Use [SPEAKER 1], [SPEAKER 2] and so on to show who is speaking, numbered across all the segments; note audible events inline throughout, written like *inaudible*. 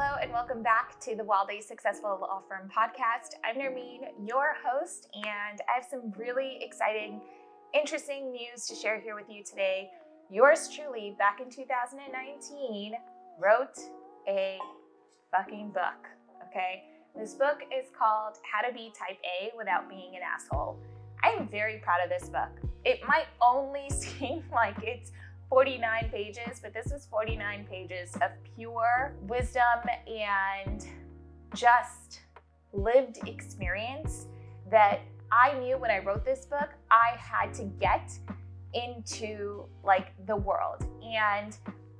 [SPEAKER 1] hello, and welcome back to the Wildly Successful Law Firm podcast. I'm Nermeen, your host, and I have some really exciting, interesting news to share here with you today. Yours truly, back in 2019, wrote a fucking book, okay? This book is called How to Be Type A Without Being an Asshole. I am very proud of this book. It might only *laughs* seem like it's 49 pages, but this was 49 pages of pure wisdom and just lived experience that I knew when I wrote this book I had to get into like the world. And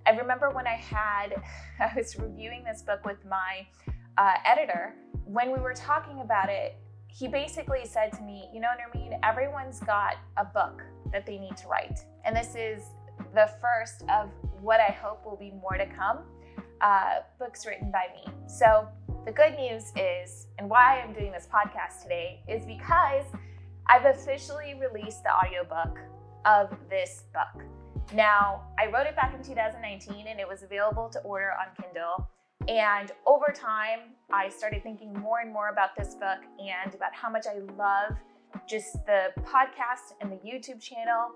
[SPEAKER 1] I remember when I had, *laughs* I was reviewing this book with my uh, editor, when we were talking about it, he basically said to me, You know, Nermeen, everyone's got a book that they need to write. And this is the first of what I hope will be more to come uh, books written by me. So, the good news is, and why I'm doing this podcast today, is because I've officially released the audiobook of this book. Now, I wrote it back in 2019 and it was available to order on Kindle. And over time, I started thinking more and more about this book and about how much I love just the podcast and the YouTube channel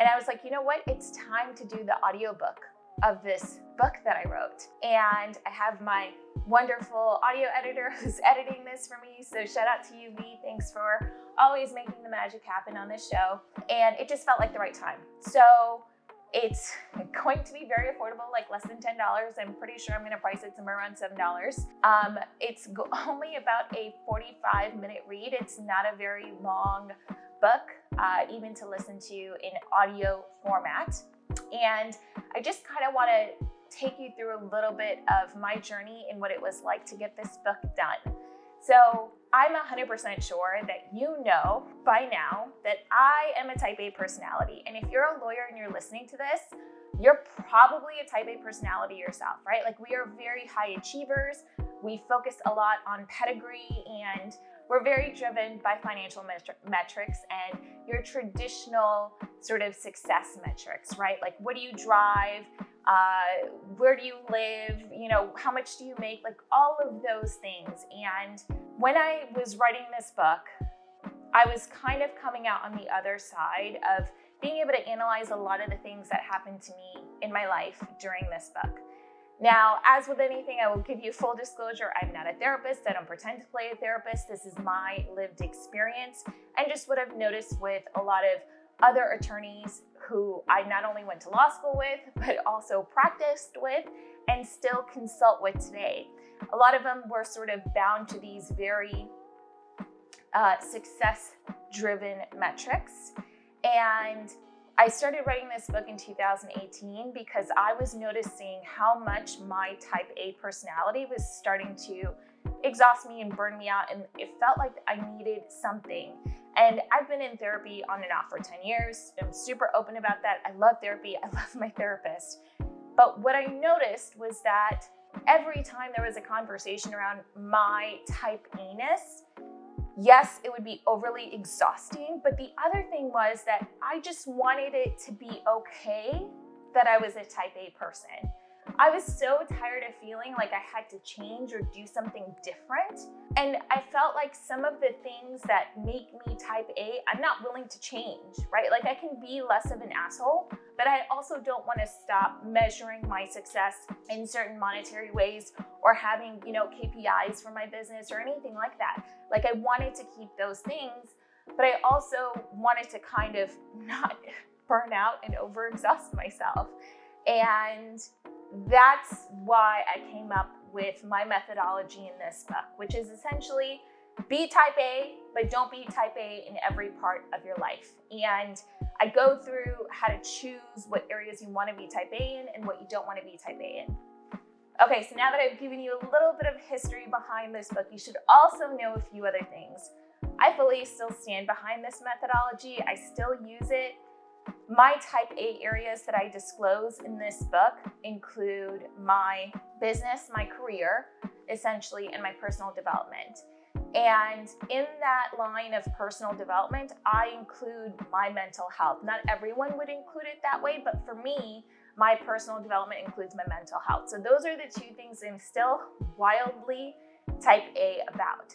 [SPEAKER 1] and I was like, you know what? It's time to do the audiobook of this book that I wrote. And I have my wonderful audio editor *laughs* who's editing this for me. So shout out to you, V. Thanks for always making the magic happen on this show. And it just felt like the right time. So it's going to be very affordable, like less than $10. I'm pretty sure I'm going to price it somewhere around $7. Um, it's *laughs* only about a 45 minute read. It's not a very long book, uh, even to listen to in audio format. And I just kind of want to take you through a little bit of my journey and what it was like to get this book done. So, I'm 100% sure that you know by now that I am a type A personality. And if you're a lawyer and you're listening to this, you're probably a type A personality yourself, right? Like, we are very high achievers. We focus a lot on pedigree and we're very driven by financial metrics and your traditional sort of success metrics, right? Like, what do you drive? Uh, where do you live? You know, how much do you make? Like, all of those things. And when I was writing this book, I was kind of coming out on the other side of being able to analyze a lot of the things that happened to me in my life during this book. Now, as with anything, I will give you full disclosure. I'm not a therapist. I don't pretend to play a therapist. This is my lived experience and just what I've noticed with a lot of other attorneys who I not only went to law school with, *laughs* but also practiced with and still consult with today. A lot of them were sort of bound to these very uh, success driven metrics. And I started writing this book in 2018 because I was noticing how much my type A personality was starting to exhaust me and burn me out. And it felt like I needed something. And I've been in therapy on and off for 10 years. I'm super open about that. I love therapy, I *laughs* love my therapist. But what I noticed was that every time there was a conversation around my type A ness, yes, it would be overly exhausting. But the other thing was that I just wanted it to be okay that I was a type A person. I was so tired of feeling like I had to change or do something different. And I felt like some of the things that make me type A, I'm not willing to change, right? Like I can be less of an asshole, but I also don't want to stop measuring my success in certain monetary ways or having, you know, KPIs for my business or anything like that. Like I wanted to keep those things, but I also wanted to kind of *laughs* not burn out and overexhaust myself. And that's why I came up with my methodology in this book, which is essentially be type A, but don't be type A in every part of your life. And I go through how to choose what areas you want to be type A in and what you don't want to be type A in. Okay, so now that I've given you a little bit of history behind this book, you should also know a few other things. I fully still stand behind this methodology. I still use it my type A areas that I disclose in this book include my business, my career, essentially, and my personal development. And in that line of personal development, I include my mental health. Not everyone would include it that way, but for me, my personal development includes my mental health. So those are the two things I'm still wildly type A about.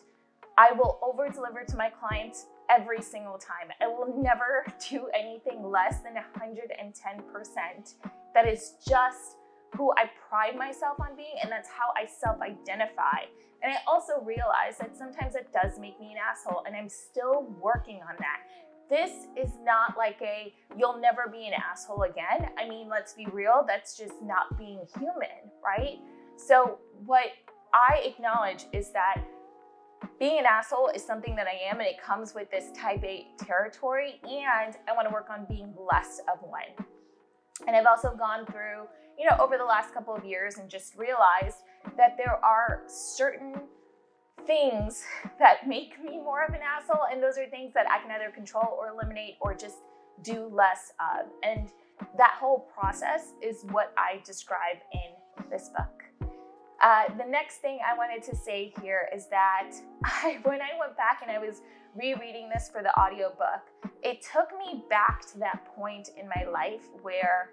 [SPEAKER 1] I will over deliver to my clients every single time. I will never do anything less than 110%. That is just who I pride myself on being, and that's how I self identify. And I also realize that sometimes it does make me an asshole, and I'm still working on that. This is not like a you'll never be an asshole again. I mean, let's be real, that's just not being human, right? So, what I acknowledge is that being an asshole is something that I am, and it comes with this type A territory, and I want to work on being less of one. And I've also gone through, you know, over the last couple of years and just realized that there are certain things that make me more of an asshole, and those are things that I can either control or eliminate or just do less of. And that whole process is what I describe in this book. Uh, the next thing I wanted to say here is that *laughs* I, when I went back and I was rereading this for the audiobook, it took me back to that point in my life where,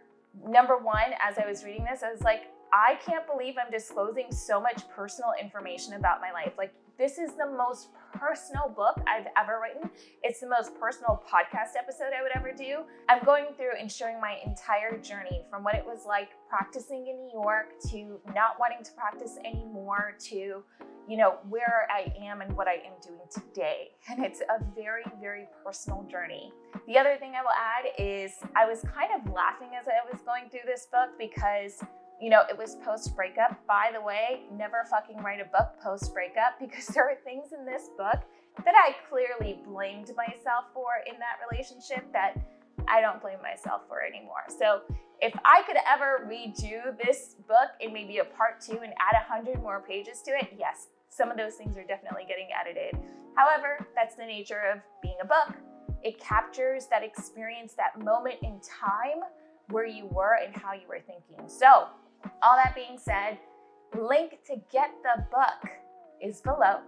[SPEAKER 1] number one, as I was reading this, I was like, I can't believe I'm disclosing so much personal information about my life. Like, this is the most personal book I've ever written. It's the most personal podcast episode I would ever do. I'm going through and showing my entire journey from what it was like practicing in New York to not wanting to practice anymore to, you know, where I am and what I am doing today. And it's a very, very personal journey. The other thing I will add is I was kind of laughing as I was going through this book because you know, it was post breakup. By the way, never fucking write a book post breakup *laughs* because there are things in this book that I clearly blamed myself for in that relationship that I don't blame myself for anymore. So if I could ever redo this book in maybe a part two and add a hundred more pages to it, yes, some of those things are definitely getting edited. However, that's the nature of being a book. It captures that experience, that moment in time where you were and how you were thinking. So all that being said, link to get the book is below.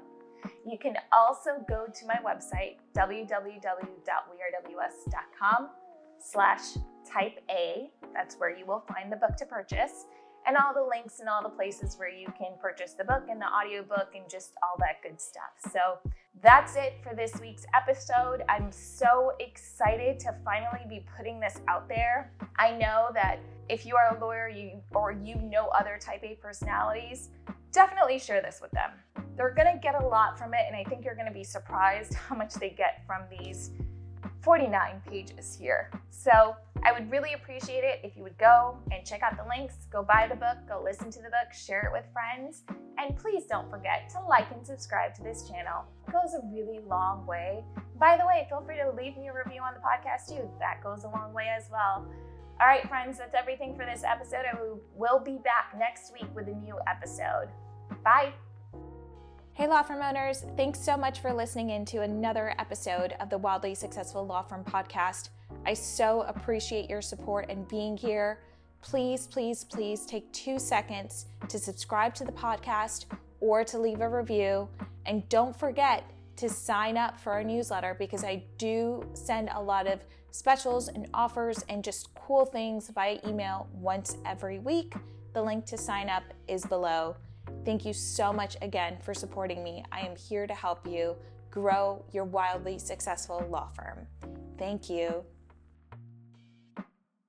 [SPEAKER 1] You can also go to my website, www.wearews.com slash type A. That's where you will find the book to purchase and all the links and all the places where you can purchase the book and the audiobook and just all that good stuff. So that's it for this week's episode. I'm so excited to finally be putting this out there. I know that if you are a lawyer you or you know other type A personalities, definitely share this with them. They're going to get a lot from it and I think you're going to be surprised *laughs* how much they get from these 49 pages here. So I would really appreciate it if you would go and check out the links, go buy the book, go listen to the book, share it with friends, and please don't forget to like and subscribe to this channel. It goes a really long way. By the way, feel free to leave me a review on the podcast too. That goes a long way as well. All right, friends, that's everything for this episode. I will be back next week with a new episode. Bye. Hey, law firm owners, thanks so much for listening in to another episode of the Wildly Successful Law Firm podcast. I so appreciate your support and being here. Please, please, please take two seconds to subscribe to the podcast or to leave a review. And don't forget to sign up for our newsletter because I do send a lot of specials and offers and just cool things via email once every week. The link to sign up is below. Thank you so much again for supporting me. I am here to help you grow your wildly successful law firm. Thank you.